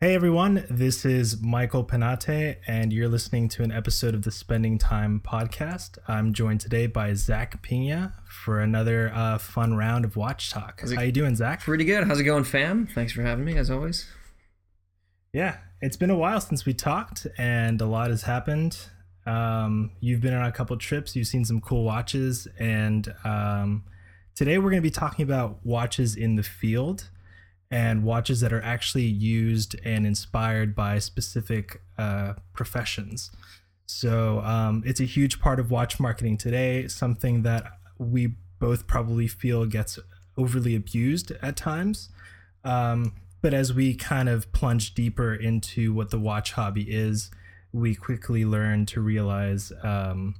Hey everyone, this is Michael Penate, and you're listening to an episode of the Spending Time podcast. I'm joined today by Zach Pina for another uh, fun round of Watch Talk. How you doing, Zach? Pretty good. How's it going, fam? Thanks for having me, as always. Yeah, it's been a while since we talked, and a lot has happened. Um, you've been on a couple trips, you've seen some cool watches, and um, today we're going to be talking about watches in the field and watches that are actually used and inspired by specific uh, professions. So um, it's a huge part of watch marketing today, something that we both probably feel gets overly abused at times. Um, but as we kind of plunge deeper into what the watch hobby is, we quickly learn to realize um,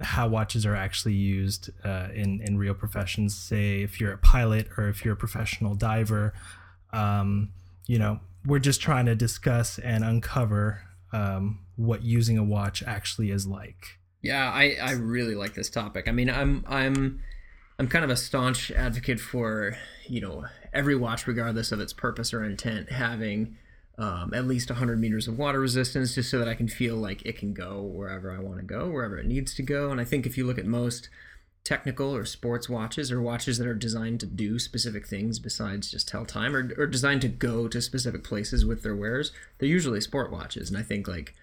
how watches are actually used uh, in in real professions. Say, if you're a pilot or if you're a professional diver, um, you know, we're just trying to discuss and uncover um, what using a watch actually is like. Yeah, I, I really like this topic. I mean, I'm I'm I'm kind of a staunch advocate for you know every watch, regardless of its purpose or intent, having um, at least 100 meters of water resistance, just so that I can feel like it can go wherever I want to go, wherever it needs to go. And I think if you look at most technical or sports watches or watches that are designed to do specific things besides just tell time or, or designed to go to specific places with their wearers, they're usually sport watches. And I think like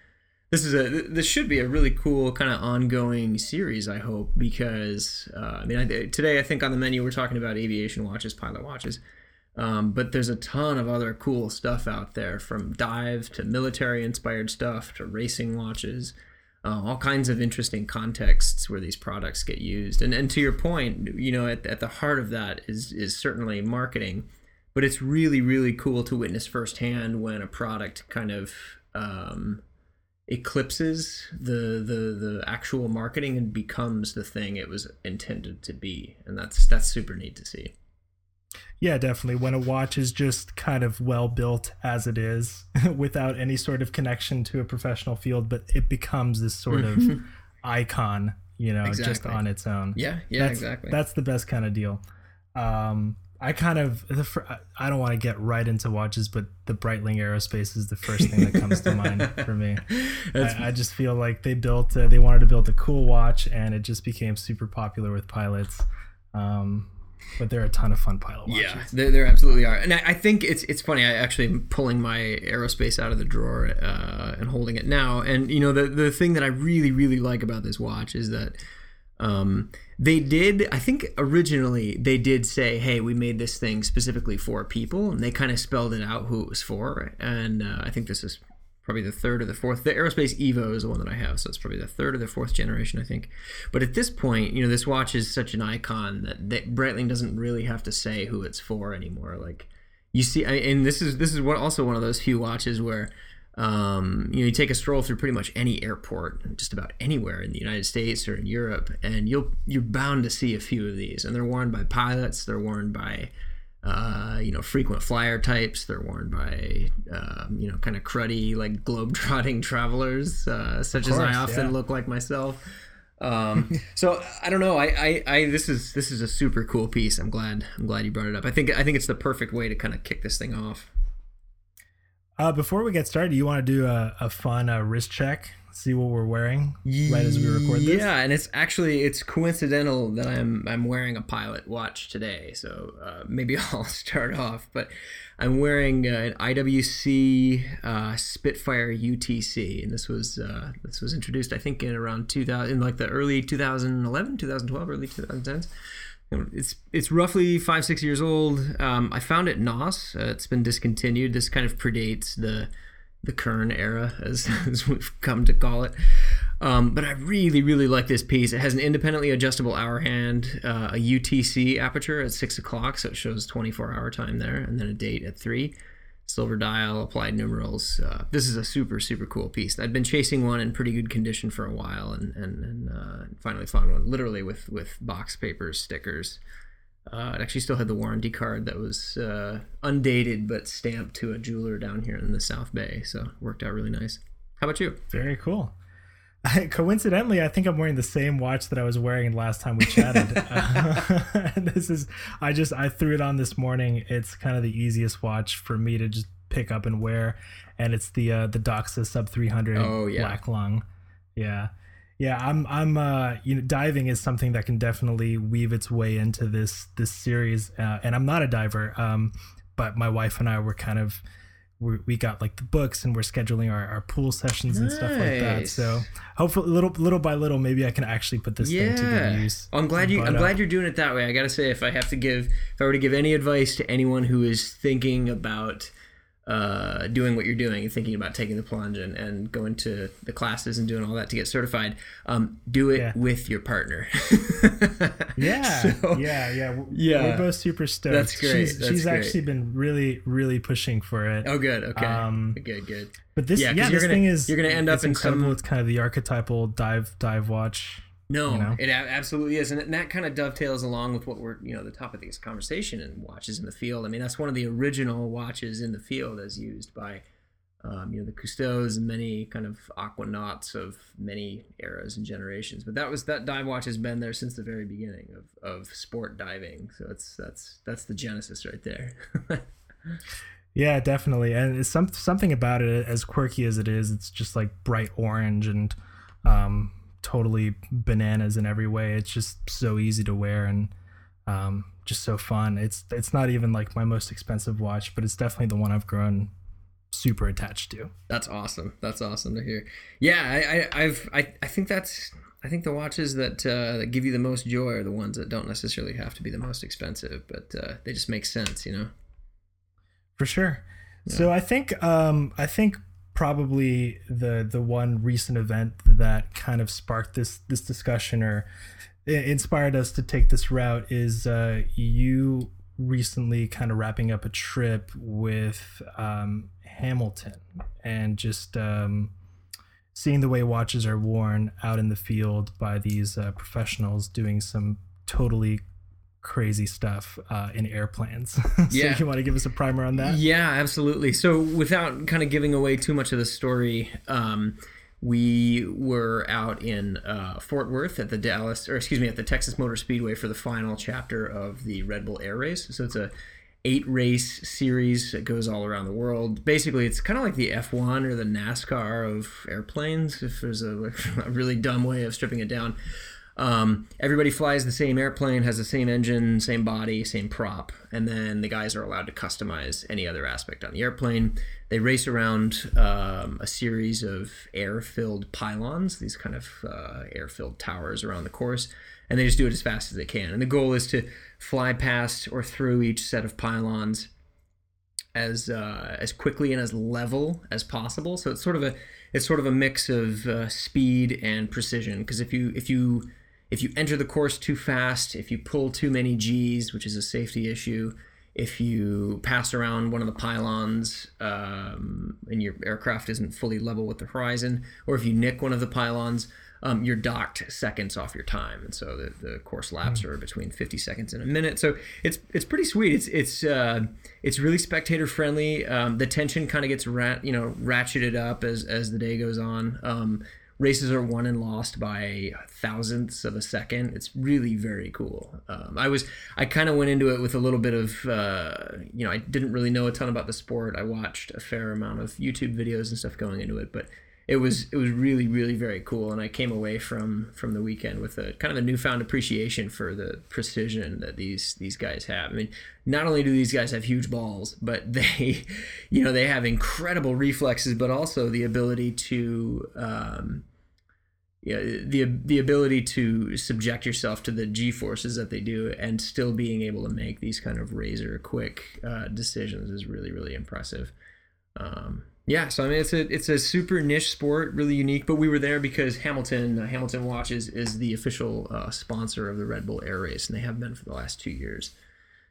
this is a this should be a really cool kind of ongoing series i hope because uh, i mean I, today i think on the menu we're talking about aviation watches pilot watches um, but there's a ton of other cool stuff out there from dive to military inspired stuff to racing watches uh, all kinds of interesting contexts where these products get used. And and to your point you know at, at the heart of that is is certainly marketing but it's really really cool to witness firsthand when a product kind of um, eclipses the the the actual marketing and becomes the thing it was intended to be. And that's that's super neat to see Yeah, definitely. When a watch is just kind of well built as it is, without any sort of connection to a professional field, but it becomes this sort of icon, you know, just on its own. yeah yeah that's, exactly That's the best kind of deal. Um, I kind of the I don't want to get right into watches, but the Breitling Aerospace is the first thing that comes to mind for me. I, I just feel like they built uh, they wanted to build a cool watch, and it just became super popular with pilots. Um, but they're a ton of fun pilot watches. Yeah, there, there absolutely are, and I, I think it's it's funny. I actually am pulling my aerospace out of the drawer uh, and holding it now. And you know, the the thing that I really really like about this watch is that um, they did. I think originally they did say, "Hey, we made this thing specifically for people," and they kind of spelled it out who it was for. And uh, I think this is probably the third or the fourth. The Aerospace Evo is the one that I have, so it's probably the third or the fourth generation, I think. But at this point, you know, this watch is such an icon that, that Breitling doesn't really have to say who it's for anymore. Like you see, I, and this is this is what also one of those few watches where. Um, you know, you take a stroll through pretty much any airport, just about anywhere in the United States or in Europe, and you'll you're bound to see a few of these. And they're worn by pilots. They're worn by uh, you know, frequent flyer types. They're worn by, um, you know, kind of cruddy, like globe-trotting travelers, uh, such as I often yeah. look like myself. Um, so I don't know. I, I, I, this is this is a super cool piece. I'm glad. I'm glad you brought it up. I think I think it's the perfect way to kind of kick this thing off. Uh, before we get started, you want to do a, a fun uh, wrist check, see what we're wearing right as we record this. Yeah, and it's actually it's coincidental that I'm I'm wearing a pilot watch today. So uh, maybe I'll start off, but I'm wearing uh, an IWC uh, Spitfire UTC, and this was uh, this was introduced I think in around 2000 in like the early 2011, 2012, early 2010s. It's it's roughly five six years old. Um, I found it NOS. Uh, it's been discontinued. This kind of predates the the Kern era, as, as we've come to call it. Um, but I really, really like this piece. It has an independently adjustable hour hand, uh, a UTC aperture at six o'clock, so it shows 24 hour time there, and then a date at three. Silver dial, applied numerals. Uh, this is a super, super cool piece. I'd been chasing one in pretty good condition for a while, and and, and uh, finally found one, literally with with box papers, stickers. Uh, it actually still had the warranty card that was uh, undated but stamped to a jeweler down here in the South Bay. So it worked out really nice. How about you? Very cool. Coincidentally, I think I'm wearing the same watch that I was wearing last time we chatted. Uh, this is I just I threw it on this morning. It's kind of the easiest watch for me to just pick up and wear, and it's the uh, the Doxa Sub 300 Oh, yeah. Black Lung. Yeah, yeah. I'm I'm uh, you know diving is something that can definitely weave its way into this this series, uh, and I'm not a diver, um, but my wife and I were kind of. We, we got like the books and we're scheduling our, our pool sessions and stuff like that. So hopefully, little little by little, maybe I can actually put this thing to good use. I'm glad you. But, I'm uh, glad you're doing it that way. I gotta say, if I have to give, if I were to give any advice to anyone who is thinking about uh, doing what you're doing and thinking about taking the plunge and, and going to the classes and doing all that to get certified, um, do it Yeah. with your partner. Yeah, So- yeah, yeah, Yeah. We're both super stoked. That's great, She's, that's she's great. actually been really, really pushing for it. Oh, good. Okay. Um, good. Good. But this, Yeah, yeah, this gonna- thing is you're gonna end up in incredible. some- It's kind of the archetypal dive dive watch. No, you know? it a- absolutely is, and that- kind of dovetails along with what we're, you know, the topic of this conversation and watches in the field. I mean, that's one of the original watches in the field as used by, um, you know, the Cousteaus and many kind of aquanauts of many eras and generations. But that was that dive watch has been there since the very beginning of, of sport diving. So it's that's that's the genesis right there. Yeah, definitely. And it's some something about it, as quirky as it is, it's just like bright orange and um, totally bananas in every way. It's just so easy to wear and um, just so fun. It's it's not even like my most expensive watch, but it's definitely the one I've grown super attached to. That's awesome. That's awesome to hear. Yeah, I, I, I've, I, I think that's, I think the watches that uh, that give you the most joy are the ones that don't necessarily have to be the most expensive, but uh, they just make sense, you know. For sure. So I think um, I think probably the the one recent event that kind of sparked this this discussion or inspired us to take this route is uh, you recently kind of wrapping up a trip with um, Hamilton and just um, seeing the way watches are worn out in the field by these uh, professionals doing some totally crazy stuff uh, in airplanes. so Yeah. you want to give us a primer on that? Yeah, absolutely. So without kind of giving away too much of the story, um, we were out in uh, Fort Worth at the Dallas, or excuse me, at the Texas Motor Speedway for the final chapter of the Red Bull Air Race. So it's a eight race series that goes all around the world. Basically, it's kind of like the F1 or the NASCAR of airplanes. If there's a, a really dumb way of stripping it down. Um, everybody flies the same airplane, has the same engine, same body, same prop, and then the guys are allowed to customize any other aspect on the airplane. They race around um, a series of air-filled pylons, these kind of uh, air-filled towers around the course, and they just do it as fast as they can. And the goal is to fly past or through each set of pylons as uh, as quickly and as level as possible. So it's sort of a it's sort of a mix of uh, speed and precision. Because if you if you if you enter the course too fast, if you pull too many G's, which is a safety issue, if you pass around one of the pylons um, and your aircraft isn't fully level with the horizon, or if you nick one of the pylons, um, you're docked seconds off your time, and so the, the course laps are between 50 seconds and a minute. So it's it's pretty sweet. It's it's uh, it's really spectator friendly. Um, the tension kind of gets rat you know ratcheted up as as the day goes on. Um, races are won and lost by thousandths of a second. It's really very cool. Um, I was I kind of went into it with a little bit of uh, you know I didn't really know a ton about the sport. I watched a fair amount of YouTube videos and stuff going into it, but it was it was really really very cool. And i came away from from the weekend with a kind of a newfound appreciation for the precision that these these guys have. I mean not only do these guys have huge balls but they you know they have incredible reflexes but also the ability to um yeah, the the ability to subject yourself to the g forces that they do and still being able to make these kind of razor quick uh, decisions is really really impressive. Um, yeah, so I mean it's a it's a super niche sport, really unique. But we were there because Hamilton uh, Hamilton Watches is the official uh, sponsor of the Red Bull Air Race, and they have been for the last two years.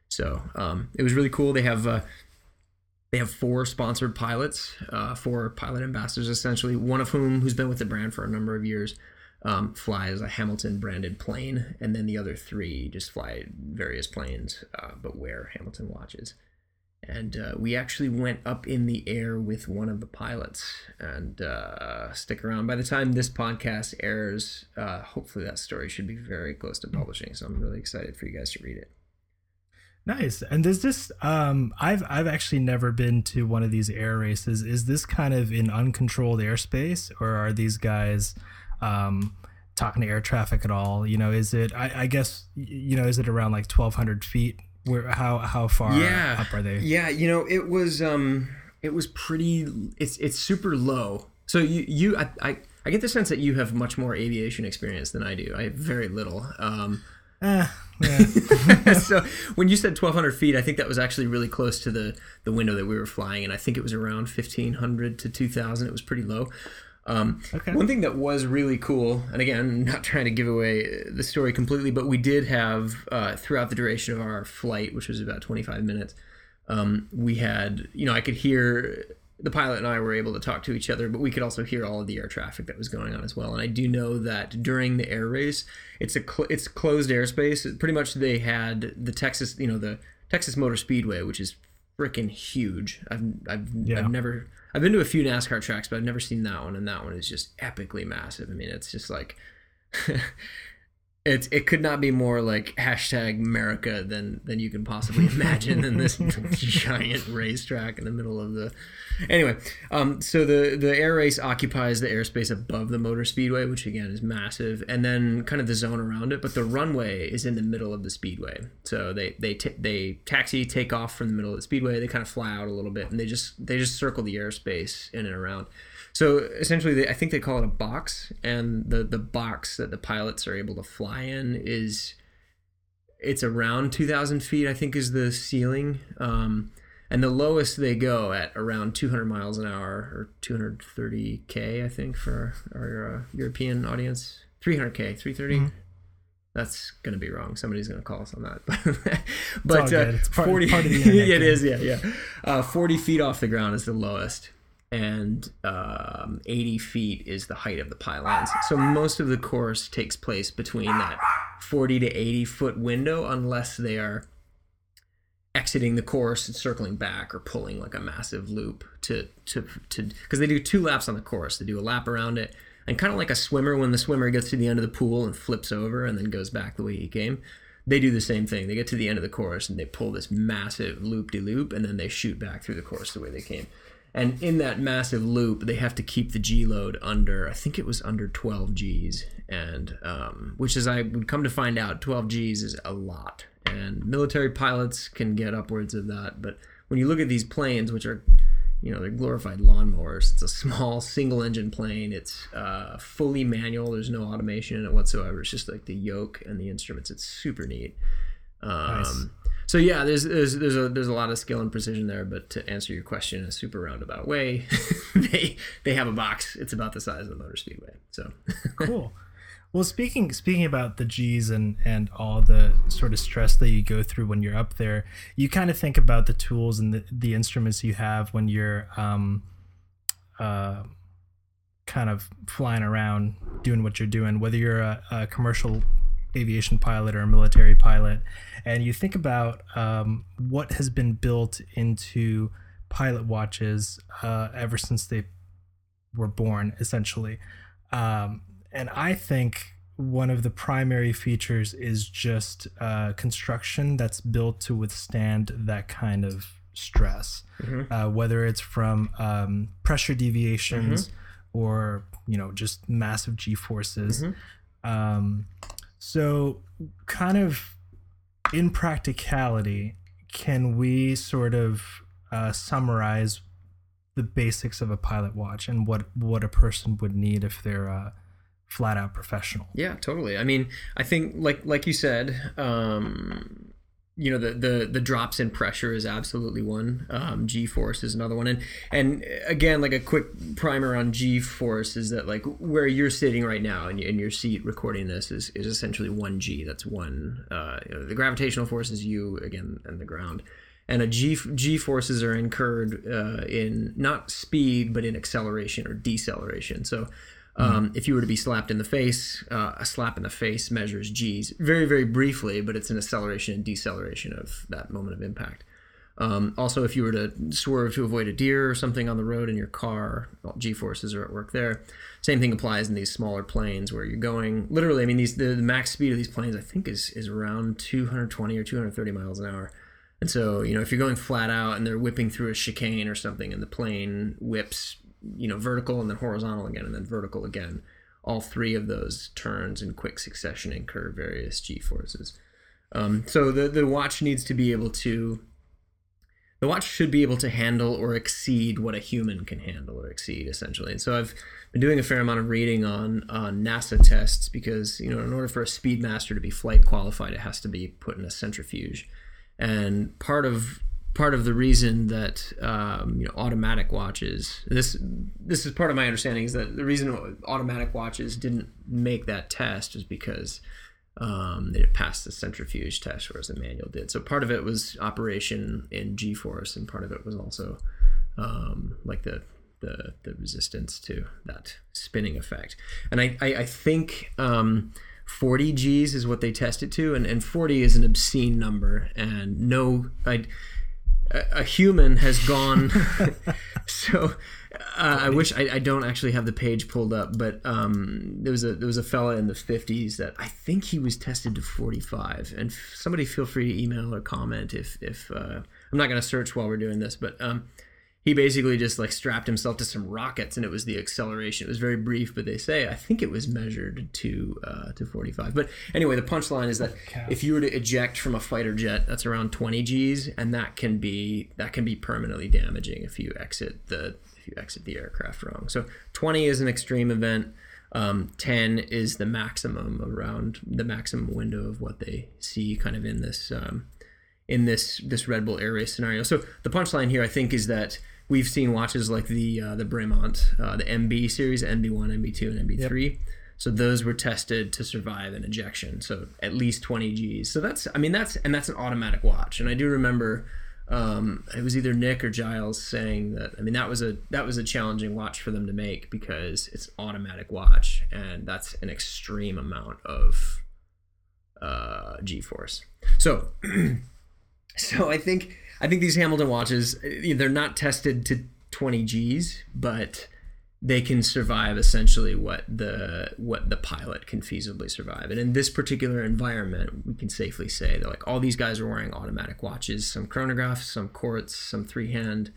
So um, it was really cool. They have uh, they have four sponsored pilots, uh, four pilot ambassadors essentially. One of whom who's been with the brand for a number of years. Um, flies a Hamilton branded plane, and then the other three just fly various planes, uh, but wear Hamilton watches and uh, we actually went up in the air with one of the pilots and uh, stick around by the time this podcast airs uh, hopefully that story should be very close to publishing so i'm really excited for you guys to read it Nice. And is this um I've I've actually never been to one of these air races. Is this kind of in uncontrolled airspace or are these guys um talking to air traffic at all? You know, is it I, I guess you know, is it around like twelve hundred feet? Where how how far yeah. up are they? Yeah, you know, it was um it was pretty it's it's super low. So you you I, I I get the sense that you have much more aviation experience than I do. I have very little. Um, Eh, yeah. so when you said 1200 feet i think that was actually really close to the the window that we were flying and i think it was around 1500 to 2000 it was pretty low um, Okay. one thing that was really cool and again not trying to give away the story completely but we did have uh, throughout the duration of our flight which was about 25 minutes um, we had you know i could hear the pilot and i were able to talk to each other but we could also hear all of the air traffic that was going on as well and i do know that during the air race it's a cl- it's closed airspace pretty much they had the texas you know the texas motor speedway which is freaking huge i've i've, Yeah. I've never i've been to a few nascar tracks but i've never seen that one and that one is just epically massive. I mean it's just like it's it could not be more like hashtag America than than you can possibly imagine in this giant racetrack in the middle of the. Anyway, um, so the the air race occupies the airspace above the motor speedway, which again is massive, and then kind of the zone around it. But the runway is in the middle of the speedway, so they they t- they taxi take off from the middle of the speedway. They kind of fly out a little bit, and they just they just circle the airspace in and around. So essentially, they, I think they call it a box, and the the box that the pilots are able to fly in is it's around 2,000 feet. I think is the ceiling, um, and the lowest they go at around 200 miles an hour or 230k. I think for our, our uh, European audience, 300k, 330. That's gonna be wrong. Somebody's gonna call us on that. but all uh, part- 40, part of the internet it is, yeah, yeah. Uh, 40 feet off the ground is the lowest, and um, 80 feet is the height of the pylons. So most of the course takes place between that 40 to 80 foot window, unless they are exiting the course and circling back or pulling like a massive loop to to to because they do two laps on the course. They do a lap around it and kind of like a swimmer when the swimmer gets to the end of the pool and flips over and then goes back the way he came. They do the same thing. They get to the end of the course and they pull this massive loop de loop and then they shoot back through the course the way they came. And in that massive loop, they have to keep the G load under, I think it was under 12 Gs. And um, which is, I would come to find out, 12 Gs is a lot. And military pilots can get upwards of that. But when you look at these planes, which are, you know, they're glorified lawnmowers, it's a small single engine plane. It's uh, fully manual. There's no automation in it whatsoever. It's just like the yoke and the instruments. It's super neat. Um, Nice. So yeah, there's there's there's a there's a lot of skill and precision there. But to answer your question in a super roundabout way, they they have a box. It's about the size of the motor speedway. So cool. Well, speaking speaking about the G's and and all the sort of stress that you go through when you're up there, you kind of think about the tools and the, the instruments you have when you're um, uh, kind of flying around doing what you're doing, whether you're a, a commercial aviation pilot or a military pilot, and you think about um, what has been built into pilot watches uh, ever since they were born, essentially. Um, and I think one of the primary features is just uh, construction that's built to withstand that kind of stress, uh, whether it's from um, pressure deviations or you know just massive g forces. Um, so, kind of in practicality, can we sort of uh, summarize the basics of a pilot watch and what what a person would need if they're a flat out professional? Yeah, totally. I mean, I think like like you said, um, you know, the the the drops in pressure is absolutely one. Um, G force is another one, and and again, like a quick primer on G force is that like where you're sitting right now in, in your seat recording this is is essentially one G. That's one. Uh, you know, the gravitational force is you again and the ground. And a G G forces are incurred uh, in not speed but in acceleration or deceleration. So um, if you were to be slapped in the face, uh, a slap in the face measures G's very, very briefly, but it's an acceleration and deceleration of that moment of impact. Um, also, if you were to swerve to avoid a deer or something on the road in your car, well, G forces are at work there. Same thing applies in these smaller planes where you're going. Literally, I mean, these the, the max speed of these planes I think is is around 220 or 230 miles an hour. And so, you know, if you're going flat out and they're whipping through a chicane or something and the plane whips, you know, vertical and then horizontal again and then vertical again, all three of those turns in quick succession incur various g forces. Um, so the, the watch needs to be able to the watch should be able to handle or exceed what a human can handle or exceed essentially. And so i've been doing a fair amount of reading on on nasa tests because you know in order for a speedmaster to be flight qualified it has to be put in a centrifuge. And part of part of the reason that um, you know automatic watches this this is part of my understanding is that the reason automatic watches didn't make that test is because um, they passed the centrifuge test, whereas the manual did. So part of it was operation in G-force, and part of it was also um, like the, the the resistance to that spinning effect. And I I, I think. Um, 40 G's is what they test it to, and, and 40 is an obscene number. And no, I, a, a human has gone. so uh, I wish I, I, don't actually have the page pulled up, but um, there was a there was a fella in the fifties that I think he was tested to forty five. And somebody feel free to email or comment if if uh, I'm not going to search while we're doing this, but um, he basically just like strapped himself to some rockets, and it was the acceleration. It was very brief, but they say I think it was measured to uh, to forty five. But anyway, the punchline is that okay. if you were to eject from a fighter jet, that's around twenty G's, and that can be that can be permanently damaging if you exit the if you exit the aircraft wrong. So 20 is an extreme event. Um, 10 is the maximum around the maximum window of what they see kind of in this um, in this this Red Bull Air Race scenario. So the punchline here, I think, is that we've seen watches like the uh, the Bremont, uh, the MB series, MB1, MB2, and MB3. Yep. So those were tested to survive an ejection. So at least 20 Gs. So that's I mean that's and that's an automatic watch. And I do remember um, it was either Nick or Giles saying that. I mean, that was a that was a challenging watch for them to make because it's automatic watch, and that's an extreme amount of uh, G-force. So, so I think I think these Hamilton watches they're not tested to 20 Gs, but they can survive essentially what the what the pilot can feasibly survive. And in this particular environment, we can safely say that like all these guys are wearing automatic watches, some chronographs, some quartz, some three hand.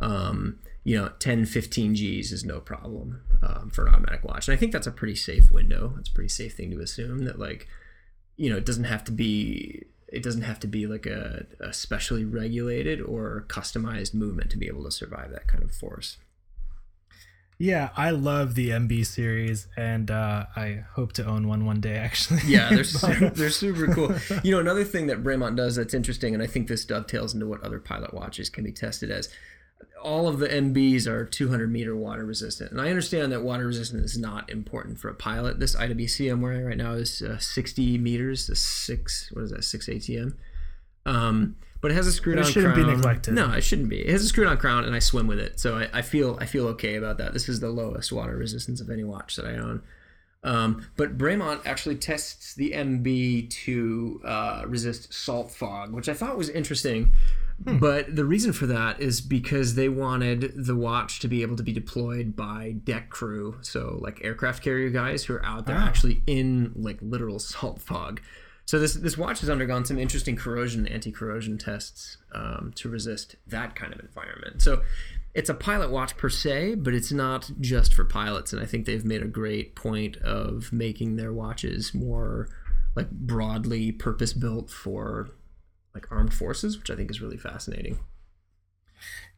Um, you know, 10, 15 Gs is no problem um, for an automatic watch. And I think that's a pretty safe window. It's a pretty safe thing to assume that like, you know, it doesn't have to be it doesn't have to be like a, a specially regulated or customized movement to be able to survive that kind of force. Yeah, I love the MB series, and uh, I hope to own one one day. Actually, yeah, they're super, they're super cool. You know, another thing that Bremont does that's interesting, and I think this dovetails into what other pilot watches can be tested as. All of the MBs are 200 meter water resistant, and I understand that water resistance is not important for a pilot. This IWC I'm wearing right now is uh, 60 meters, the six what is that, six ATM. Um, but it has a screwed on crown. It shouldn't crown. be neglected. No, it shouldn't be. It has a screwed on crown, and I swim with it, so I, I feel I feel okay about that. This is the lowest water resistance of any watch that I own. Um, but Bremont actually tests the MB to uh, resist salt fog, which I thought was interesting. Hmm. But the reason for that is because they wanted the watch to be able to be deployed by deck crew, so like aircraft carrier guys who are out there ah. actually in like literal salt fog. So this this watch has undergone some interesting corrosion anti-corrosion tests um, to resist that kind of environment. So it's a pilot watch per se, but it's not just for pilots. And I think they've made a great point of making their watches more like broadly purpose built for like armed forces, which I think is really fascinating.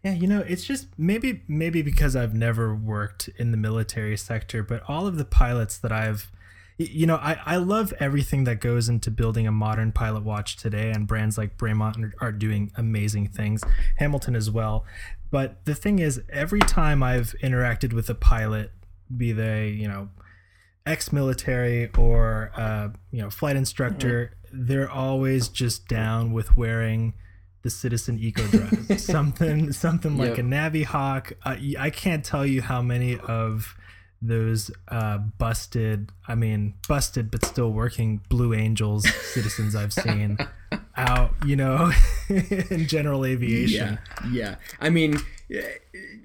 Yeah, you know, it's just maybe maybe because I've never worked in the military sector, but all of the pilots that I've you know, I, I love everything that goes into building a modern pilot watch today, and brands like Bremont are doing amazing things. Hamilton as well. But the thing is, every time I've interacted with a pilot, be they, you know, ex-military or uh, you know, flight instructor, mm-hmm. they're always just down with wearing the Citizen Eco-Drive, something, something like a Navihawk. Uh, I can't tell you how many of those uh, busted, I mean, busted but still working Blue Angels citizens I've seen out, you know, in general aviation. Yeah, yeah. I mean,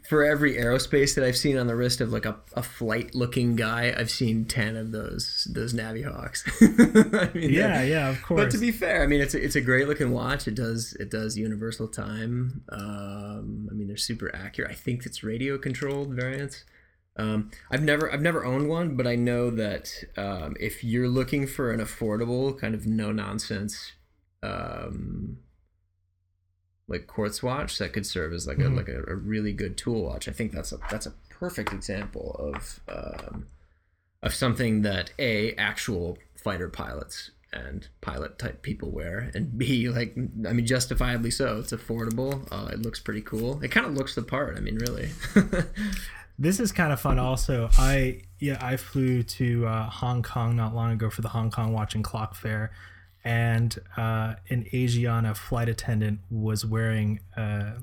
for every aerospace that I've seen on the wrist of like a, a flight looking guy, I've seen ten of those those Navihawks. I mean, yeah, yeah, of course. But to be fair, I mean it's a, it's a great looking watch. It does it does universal time. Um, I mean they're super accurate. I think it's radio controlled variants. Um, I've never I've never owned one, but I know that um, if you're looking for an affordable kind of no nonsense um, like quartz watch that could serve as like mm-hmm. a like a, a, really good tool watch. I think that's a that's a perfect example of um, of something that a actual fighter pilots and pilot type people wear, and b like I mean justifiably so. It's affordable. Uh, it looks pretty cool. It kind of looks the part. I mean, really. this is kind of fun. Also, I yeah I flew to uh, Hong Kong not long ago for the Hong Kong Watch and Clock Fair and uh, an Asiana flight attendant was wearing uh,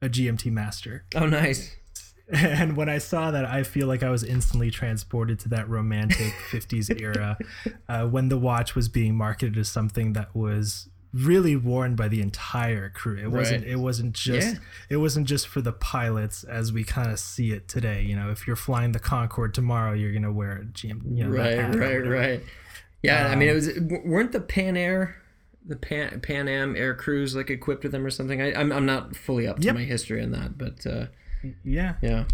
a GMT Master. Oh, nice. And when I saw that, I feel like I was instantly transported to that romantic 50s era uh, when the watch was being marketed as something that was really worn by the entire crew. It wasn't right. it wasn't just yeah. it wasn't just for the pilots as we kind of see it today. You know, if you're flying the Concorde tomorrow, you're gonna wear a GM. You know, right, right, right. Yeah, um, I mean, it um, was weren't the Pan Air, the Pan Pan Am Air Crews like equipped with them or something. I, I'm I'm not fully up to yep. my history on that, but uh, yeah, yeah.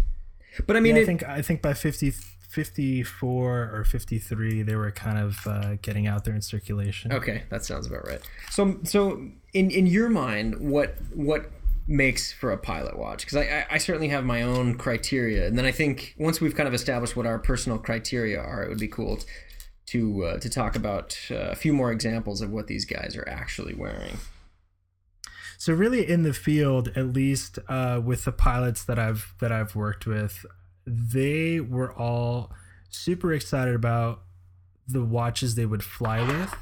But I mean, yeah, I think I think by 50, 54 or 53 they were kind of uh, getting out there in circulation. Okay, that sounds about right. So so in in your mind, what what makes for a pilot watch because I, I certainly have my own criteria and then i think once we've kind of established what our personal criteria are it would be cool to uh, to talk about uh, a few more examples of what these guys are actually wearing. So really, in the field, at least uh, with the pilots that I've that I've worked with, they were all super excited about the watches they would fly with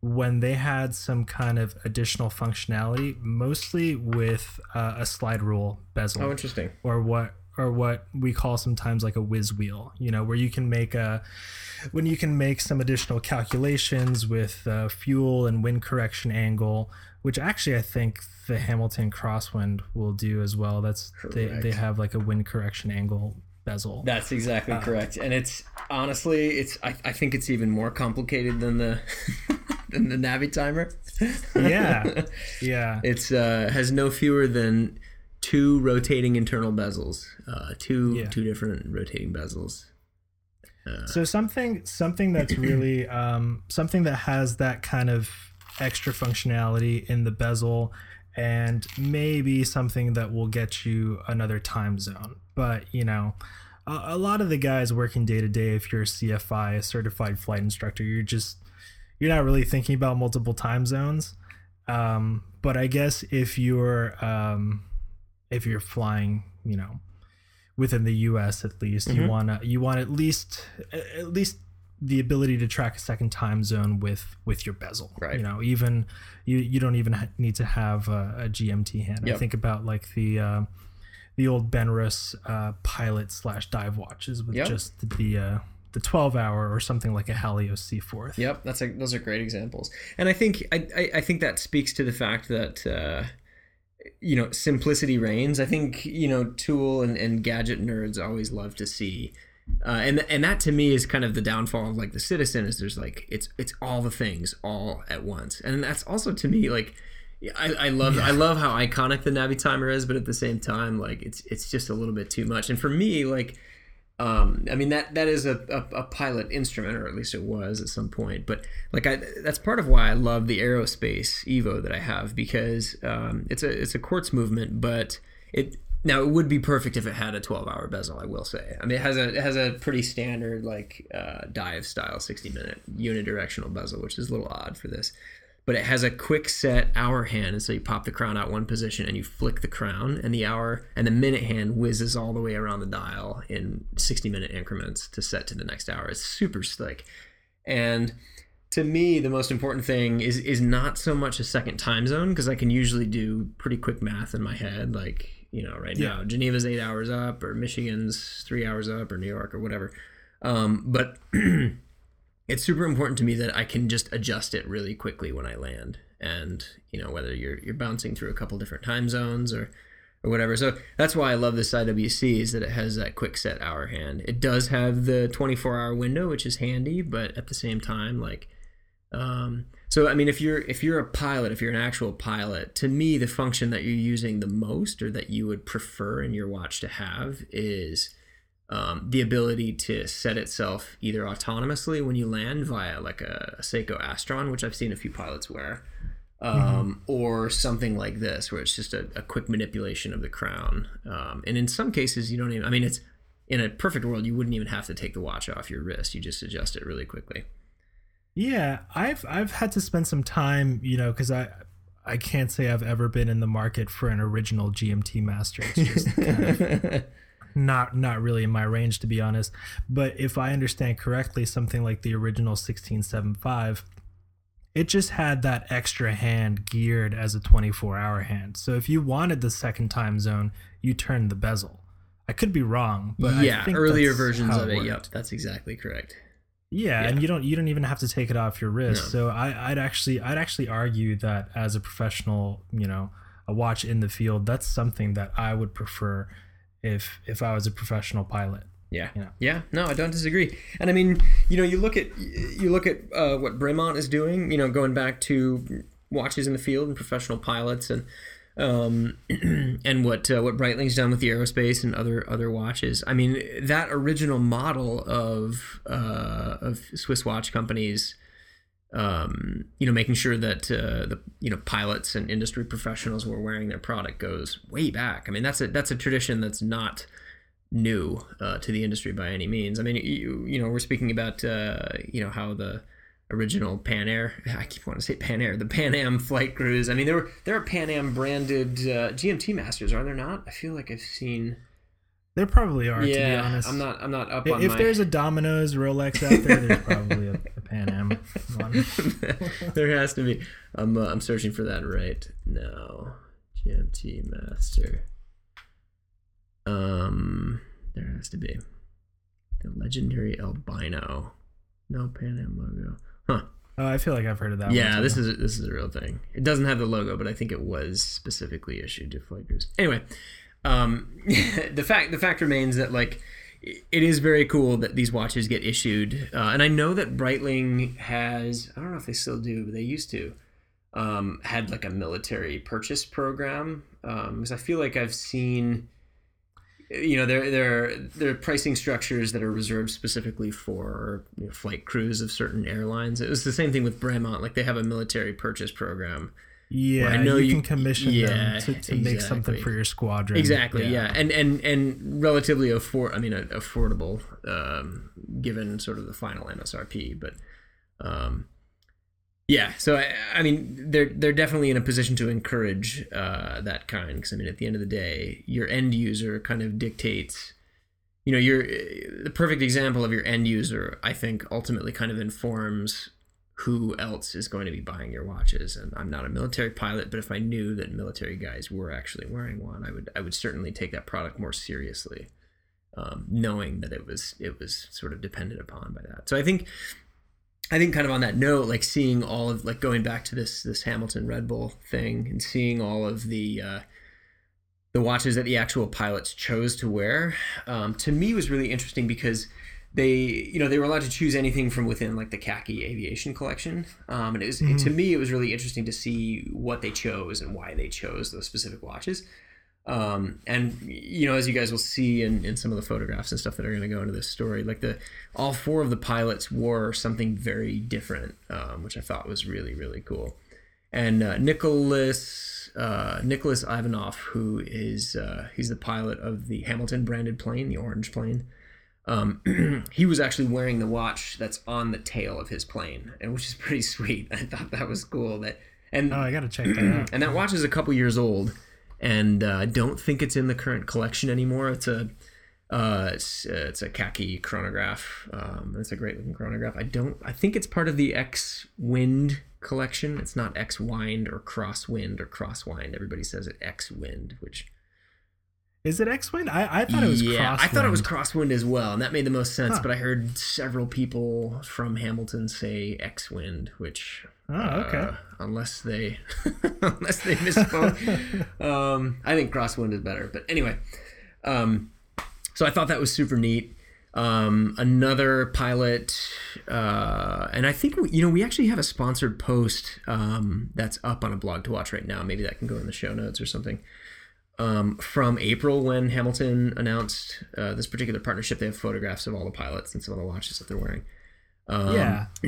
when they had some kind of additional functionality, mostly with uh, a slide rule bezel. Oh, interesting. Or what or what we call sometimes like a whiz wheel, you know, where you can make a when you can make some additional calculations with uh, fuel and wind correction angle, which actually I think the Hamilton Crosswind will do as well. That's they, they have like a wind correction angle bezel. That's exactly uh, correct. And it's honestly, it's I, I think it's even more complicated than the than the Navitimer. yeah, yeah. It's uh, has no fewer than two rotating internal bezels, uh, two yeah. two different rotating bezels. Uh, so something something that's really um, something that has that kind of extra functionality in the bezel and maybe something that will get you another time zone but you know a, a lot of the guys working day to day if you're a cfi a certified flight instructor you're just you're not really thinking about multiple time zones um, but i guess if you're um, if you're flying, you know, within the U.S. at least, mm-hmm. you wanna you want at least at least the ability to track a second time zone with with your bezel. Right. You know, even you you don't even need to have a, a GMT hand. Yep. I think about like the uh, the old Benrus uh, pilot slash dive watches with yep. just the uh, the 12 hour or something like a Halios Seaforth. Yep, that's a, those are great examples. And I think I, I, I think that speaks to the fact that uh, you know simplicity reigns i think you know tool and, and gadget nerds always love to see uh, and and that to me is kind of the downfall of like the citizen is there's like it's it's all the things all at once and that's also to me like I, I love yeah. I love how iconic the Navitimer is, but at the same time, like it's it's just a little bit too much. And for me, like um, I mean that that is a, a, a, pilot instrument, or at least it was at some point. But like I, that's part of why I love the aerospace Evo that I have because um, it's a it's a quartz movement, but it now it would be perfect if it had a 12 hour bezel. I will say. I mean, it has a it has a pretty standard like uh, dive style 60 minute unidirectional bezel, which is a little odd for this but it has a quick set hour hand and so you pop the crown out one position and you flick the crown and the hour and the minute hand whizzes all the way around the dial in 60 minute increments to set to the next hour. It's super slick. And to me the most important thing is is not so much a second time zone because i can usually do pretty quick math in my head like you know right yeah. now geneva's eight hours up or michigan's three hours up or new york or whatever. Um, but it's super important to me that I can just adjust it really quickly when I land. And you know whether you're you're bouncing through a couple different time zones or or whatever. So that's why I love this IWC is that it has that quick set hour hand. It does have the 24 hour window, which is handy, but at the same time, like, um, so I mean, if you're if you're a pilot, if you're an actual pilot, to me, the function that you're using the most or that you would prefer in your watch to have is um, the ability to set itself either autonomously when you land via like a, a Seiko Astron, which I've seen a few pilots wear, um, mm-hmm. or something like this, where it's just a, a quick manipulation of the crown. Um, and in some cases, you don't even. I mean, it's in a perfect world, you wouldn't even have to take the watch off your wrist. You just adjust it really quickly. Yeah, I've I've had to spend some time, you know, because I I can't say I've ever been in the market for an original GMT master. It's just kind of not not really in my range to be honest. But if I understand correctly, something like the original 1675, it just had that extra hand geared as a 24 hour hand. So if you wanted the second time zone, you turned the bezel. I could be wrong, but yeah, earlier versions of it. It yep, that's exactly correct. Yeah, yeah, and you don't you don't even have to take it off your wrist. No. So I, I'd actually I'd actually argue that as a professional, you know, a watch in the field, that's something that I would prefer if if I was a professional pilot. Yeah. You know? Yeah. No, I don't disagree. And I mean, you know, you look at you look at uh, what Bremont is doing. You know, going back to watches in the field and professional pilots and um, and what uh, what Breitling's done with the aerospace and other other watches. I mean, that original model of uh, of Swiss watch companies, um, you know, making sure that uh, the you know pilots and industry professionals were wearing their product goes way back. I mean, that's a that's a tradition that's not new uh, to the industry by any means. I mean, you you know, we're speaking about uh, you know how the original Pan Air. I keep wanting to say Pan Air, the Pan Am flight crews. I mean, there were there are Pan Am branded uh, GMT masters, are there not? I feel like I've seen. There probably are. Yeah, to be honest, I'm not. I'm not up if, on. If my... there's a Domino's Rolex out there, there's probably a Pan Am one. there has to be. I'm. Uh, I'm searching for that right now. GMT master. Um, there has to be the legendary albino. No Pan Am logo. Huh. Oh, I feel like I've heard of that. Yeah, this is this is a real thing. It doesn't have the logo, but I think it was specifically issued to flight crews. Anyway, um, the fact the fact remains that like it is very cool that these watches get issued, uh, and I know that Breitling has. I don't know if they still do, but they used to. Um, had like a military purchase program because um, I feel like I've seen you know there there there are pricing structures that are reserved specifically for you know, flight crews of certain airlines. It was the same thing with Bremont. Like they have a military purchase program. Yeah, I know you, you can commission yeah, them to, to exactly. make something for your squadron. Exactly. Yeah, yeah. and and and relatively afford. I mean, affordable um, given sort of the final MSRP, but. Um, yeah, so I, I, mean, they're they're definitely in a position to encourage uh, that kind because I mean, at the end of the day, your end user kind of dictates. You know, your the perfect example of your end user, I think, ultimately kind of informs who else is going to be buying your watches. And I'm not a military pilot, but if I knew that military guys were actually wearing one, I would I would certainly take that product more seriously, um, knowing that it was it was sort of dependent upon by that. So I think I think kind of on that note, like seeing all of like going back to this this Hamilton Red Bull thing and seeing all of the uh, the watches that the actual pilots chose to wear, um, to me was really interesting because they you know they were allowed to choose anything from within like the khaki aviation collection. Um, and it was mm-hmm. to me it was really interesting to see what they chose and why they chose those specific watches. Um, and you know as you guys will see in, in some of the photographs and stuff that are going to go into this story like the all four of the pilots wore something very different um, which i thought was really really cool. And uh, Nicolas uh, Nicolas Ivanoff who is uh, he's the pilot of the hamilton branded plane the orange plane um, he was actually wearing the watch that's on the tail of his plane and which is pretty sweet i thought that was cool that and oh i gotta check that out and that watch is a couple years old and uh, I don't think it's in the current collection anymore. It's a uh, it's, uh, it's a khaki chronograph. Um, it's a great looking chronograph. I don't. I think it's part of the X Wind collection. It's not X Wind or Cross Wind or Cross Wind. Everybody says it X Wind, which Is it X-Wind? I, I thought it was yeah, Crosswind. I thought it was Crosswind as well, and that made the most sense. Huh. But I heard several people from Hamilton say X-Wind, which Oh, okay. uh, unless they unless they misspoke, um, I think Crosswind is better. But anyway, um, so I thought that was super neat. Um, another pilot, uh, and I think we, you know we actually have a sponsored post um, that's up on aBlogtoWatch right now. Maybe that can go in the show notes or something. Um, from April when Hamilton announced uh, this particular partnership, they have photographs of all the pilots and some of the watches that they're wearing. Um, yeah.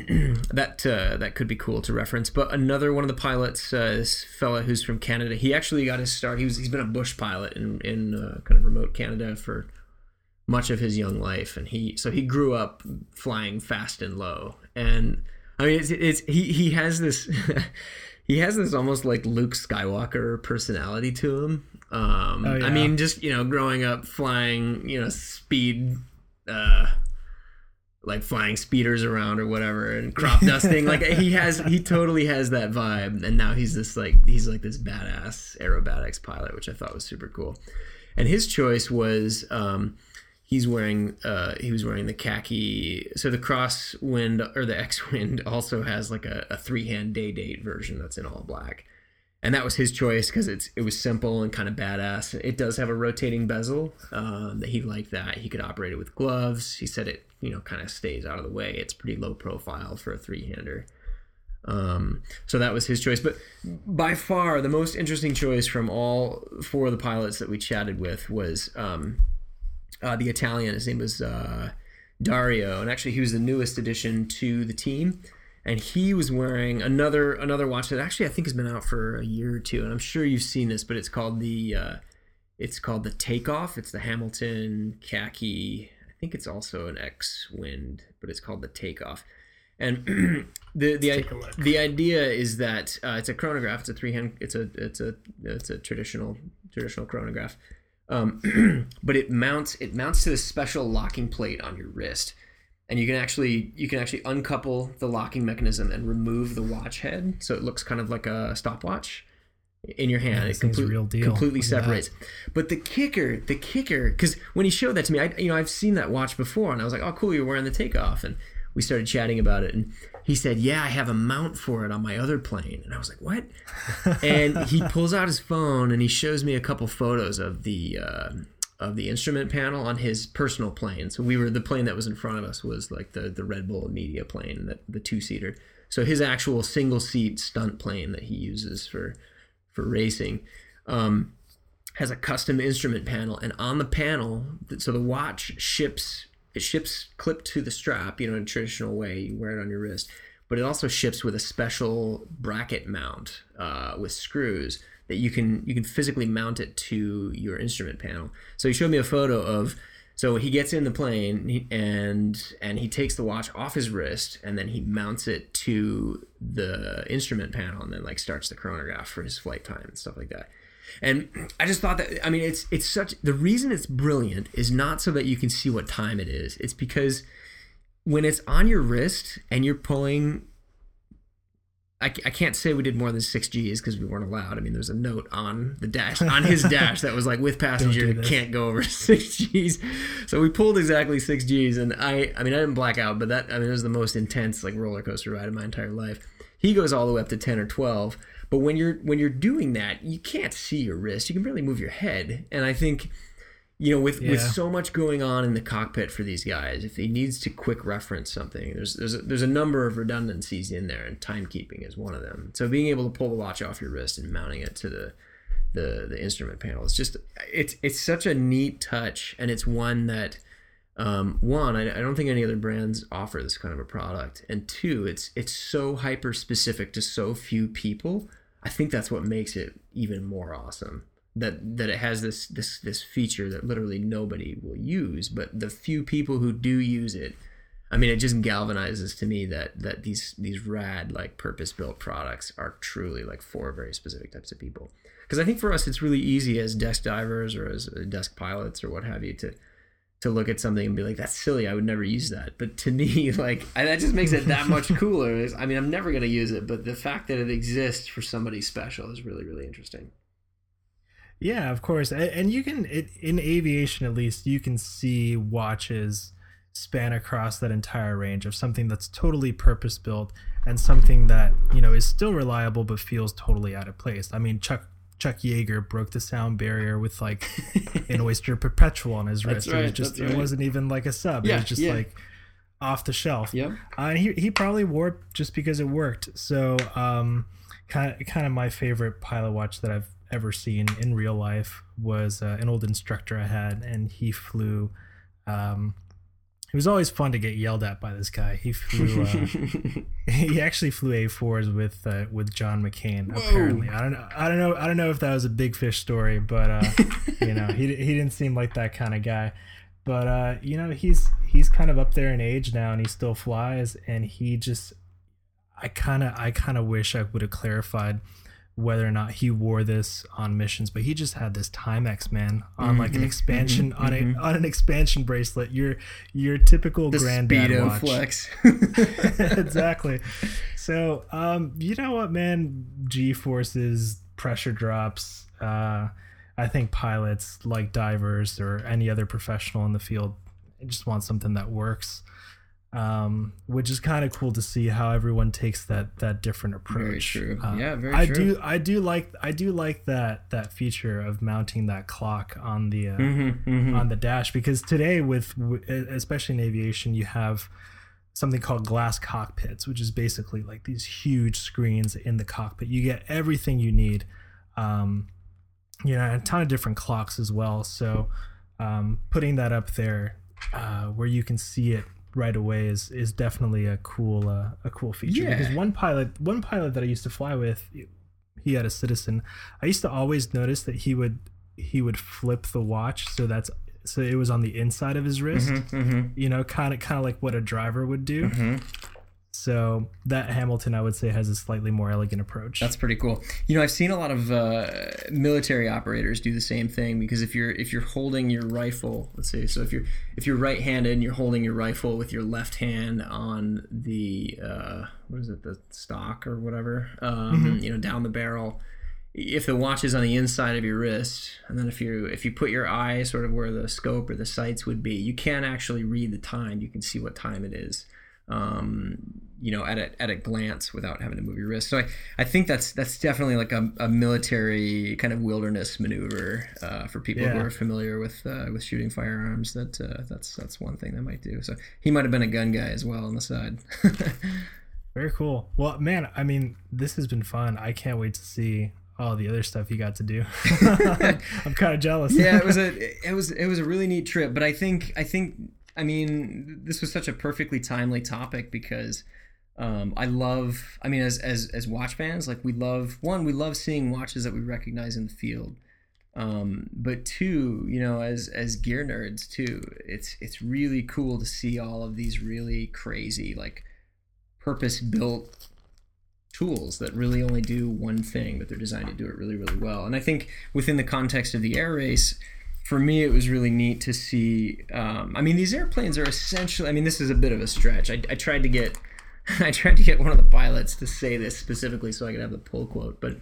that uh, that could be cool to reference. But another one of the pilots, uh, this fella who's from Canada, he actually got his start. He was he's been a bush pilot in in uh, kind of remote Canada for much of his young life, and he so he grew up flying fast and low. And I mean, it's, it's he he has this. He has this almost like Luke Skywalker personality to him. Um, Oh, yeah. I mean, just you know, growing up flying, you know, speed, uh, like flying speeders around or whatever and crop dusting like he has he totally has that vibe and now he's this like he's like this badass aerobatics pilot which i thought was super cool and his choice was um he's wearing uh he was wearing the khaki so the crosswind or the x-wind also has like a, a three-hand day date version that's in all black and that was his choice because it's it was simple and kind of badass. It does have a rotating bezel. Um, that he liked that he could operate it with gloves. He said it you know kind of stays out of the way. It's pretty low profile for a three hander. Um, so that was his choice. But by far the most interesting choice from all four of the pilots that we chatted with was um, uh, the Italian. His name was uh, Dario, and actually he was the newest addition to the team and he was wearing another another watch that actually I think has been out for a year or two, and I'm sure you've seen this, but it's called the uh, it's called the Takeoff. It's the Hamilton khaki. I think it's also an X Wind, but it's called the Takeoff. And the the take a look. the idea is that uh, it's a chronograph. It's a three hand. It's a it's a it's a traditional traditional chronograph. Um, but it mounts it mounts to this special locking plate on your wrist. And you can actually you can actually uncouple the locking mechanism and remove the watch head. So it looks kind of like a stopwatch in your hand. This it complete- real deal. completely at that. separates. But the kicker the kicker because when he showed that to me i you know i've seen that watch before and i was like oh cool you're wearing the takeoff. And we started chatting about it. And he said yeah i have a mount for it on my other plane and i was like what and he pulls out his phone and he shows me a couple photos of the uh, of the instrument panel on his personal plane. So we were the plane that was in front of us was like the the Red Bull media plane, the, the two seater. So his actual single seat stunt plane that he uses for for racing um, has a custom instrument panel, and on the panel, so the watch ships it ships clipped to the strap, you know, in a traditional way. You wear it on your wrist, but it also ships with a special bracket mount uh, with screws that you can you can physically mount it to your instrument panel. So he showed me a photo of so he gets in the plane and and he takes the watch off his wrist and then he mounts it to the instrument panel and then like starts the chronograph for his flight time and stuff like that. And I just thought that I mean it's it's such the reason it's brilliant is not so that you can see what time it is. It's because when it's on your wrist and you're pulling I, I can't say we did more than six G's because we weren't allowed. I mean, there's a note on the dash on his dash that was like with passenger this. can't go over six G's. So we pulled exactly six G's, and I I mean I didn't black out, but that I mean it was the most intense like roller coaster ride of my entire life. He goes all the way up to ten or twelve, but when you're when you're doing that, you can't see your wrist. You can barely move your head, and I think you know with with so much going on in the cockpit for these guys if he needs to quick reference something there's there's a, there's a number of redundancies in there and timekeeping is one of them. So being able to pull the watch off your wrist and mounting it to the the the instrument panel it's just it's it's such a neat touch and it's one that um, one I, I don't think any other brands offer this kind of a product. And two it's it's so hyper specific to so few people. I think that's what makes it even more awesome. That that it has this this this feature that literally nobody will use but the few people who do use it i mean it just galvanizes to me that that these these rad like purpose built products are truly like for very specific types of people. Because i think for us it's really easy as desk divers or as uh, desk pilots or what have you to to look at something and be like that's silly i would never use that but to me like I, that just makes it that much cooler It's- i mean i'm never going to use it but the fact that it exists for somebody special is really really interesting Yeah, of course. And you can it, in aviation at least you can see watches span across that entire range of something that's totally purpose built and something that, you know, is still reliable but feels totally out of place. I mean, Chuck Chuck Yeager broke the sound barrier with like an Oyster Perpetual on his wrist. it was just right. it wasn't even like a sub. it was just yeah. like off the shelf. Yep. Uh, and he he probably wore it just because it worked. So um, kind of kind of my favorite pilot watch that I've ever seen in real life was uh, an old instructor I had, and he flew. Um, it was always fun to get yelled at by this guy. He flew. Uh, he actually flew A4s with uh, with John McCain. Apparently, I don't know. I don't know. I don't know if that was a big fish story, but uh, you know, he he didn't seem like that kind of guy. But uh, you know, he's he's kind of up there in age now, and he still flies. And he just, I kind of I kind of wish I would have clarified whether or not he wore this on missions, but he just had this Timex man on like an Mhm, expansion mhm, on a mhm. on an expansion bracelet. Your your typical the granddad speedo watch. flex. exactly. So, um, you know what, man? G forces, pressure drops. Uh, I think pilots, like divers or any other professional in the field, just want something that works. Um, which is kind of cool to see how everyone takes that that different approach. true. Uh, Yeah, very I true. do. I do like. I do like that that feature of mounting that clock on the uh, Mhm, mhm. on the dash because today with especially in aviation you have something called glass cockpits which is basically like these huge screens in the cockpit you get everything you need um, you know a ton of different clocks as well so um, putting that up there uh, where you can see it right away is is definitely a cool uh, a cool feature. Yeah. because one pilot one pilot that I used to fly with he had a citizen. I used to always notice that he would he would flip the watch so that's so it was on the inside of his wrist. Mhm, mhm, you know kind of kind of like what a driver would do. Mhm. So that hamilton i would say has a slightly more elegant approach That's pretty cool. You know, I've seen a lot of uh, military operators do the same thing because if you're if you're holding your rifle, let's say, so if you're if you're right-handed and you're holding your rifle with your left hand on the uh, what is it, the stock or whatever, um, you know, down the barrel. If the watch is on the inside of your wrist, and then if you if you put your eye sort of where the scope or the sights would be, you can't actually read the time. You can see what time it is um, you know, at a, at a glance without having to move your wrist. So I, I think that's that's definitely like a, a military kind of wilderness maneuver uh, for people who are familiar with uh, with shooting firearms. That uh, that's that's one thing they might do. So he might have been a gun guy as well on the side. very cool well man i mean this has been fun i can't wait to see all the other stuff you got to do i'm kind of jealous yeah, it was a it was it was a really neat trip. But I think I think I mean this was such a perfectly timely topic because um, I love I mean as as as watch fans like we love one we love seeing watches that we recognize in the field. Um, but two, you know, as as gear nerds too, it's it's really cool to see all of these really crazy like purpose built tools that really only do one thing, but they're designed to do it really, really well. And I think within the context of the air race, for me, it was really neat to see. Um, I mean, these airplanes are essentially. I mean, this is a bit of a stretch. I, I tried to get, I tried to get one of the pilots to say this specifically so I could have the pull quote, but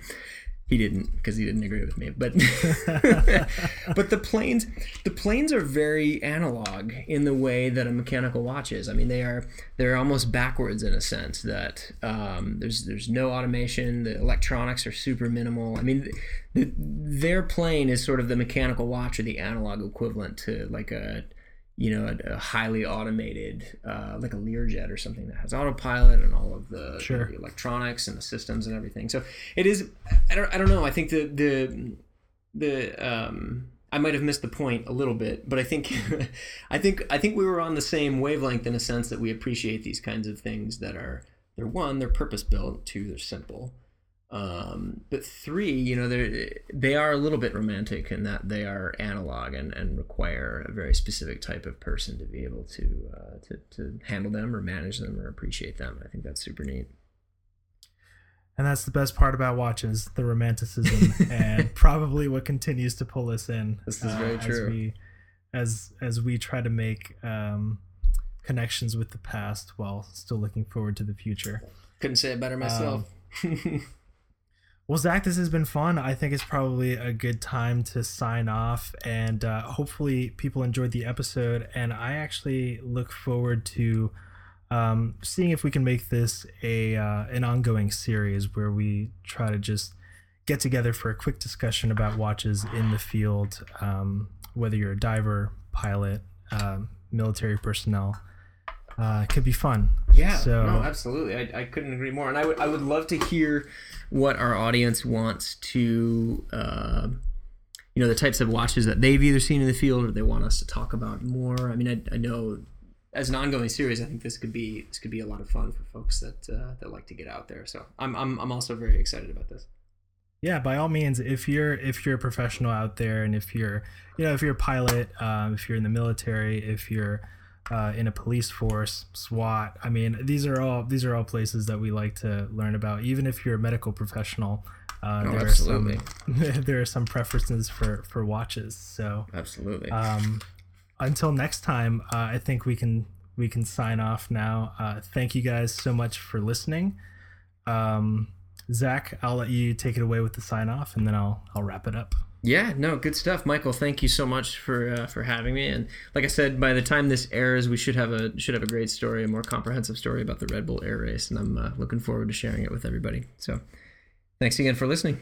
he didn't because he didn't agree with me. But but the planes, the planes are very analog in the way that a mechanical watch is. I mean, they are they're almost backwards in a sense that um, there's there's no automation. The electronics are super minimal. I mean, the, their plane is sort of the mechanical watch or the analog equivalent to like a you know a, a highly automated uh, like a Learjet or something that has autopilot and all of the, Sure. the electronics and the systems and everything. So it is. I don't. I don't know. I think the the the um I might have missed the point a little bit, but I think I think I think we were on the same wavelength in a sense that we appreciate these kinds of things that are they're one, they're purpose built, two, they're simple. Um, but three, you know, they they are a little bit romantic in that they are analog and, and require a very specific type of person to be able to, uh, to to handle them or manage them or appreciate them. I think that's super neat. and that's the best part about watches the romanticism and probably what continues to pull us in uh, This is very as true. we as as we try to make um, connections with the past while still looking forward to the future Couldn't say it better myself. Well, Zach, this has been fun. I think it's probably a good time to sign off, and uh, hopefully, people enjoyed the episode. And I actually look forward to um, seeing if we can make this a uh, an ongoing series where we try to just get together for a quick discussion about watches in the field, um, whether you're a diver, pilot, um, military personnel. Uh, it could be fun. Yeah, So no, absolutely. I, I couldn't agree more. And I would I would love to hear what our audience wants to, uh, you know, the types of watches that they've either seen in the field or they want us to talk about more. I mean, I, I know as an ongoing series, I think this could be this could be a lot of fun for folks that uh, that like to get out there. So I'm I'm I'm also very excited about this. yeah by all means if you're if you're a professional out there and if you're you know if you're a pilot um, if you're in the military if you're uh, in a police force swat. I mean these are all these are all places that we like to learn about. Even if you're a medical professional uh, Oh, there absolutely. are some there are some preferences for for watches. So Absolutely. um, until next time uh, i think we can we can sign off now. Uh, thank you guys so much for listening. Um, zach i'll let you take it away with the sign off and then i'll i'll wrap it up Yeah, no, good stuff, Michael. Thank you so much for uh, for having me. And like I said, by the time this airs, we should have a should have a great story, a more comprehensive story about the Red Bull Air Race, and I'm uh, looking forward to sharing it with everybody. So, thanks again for listening.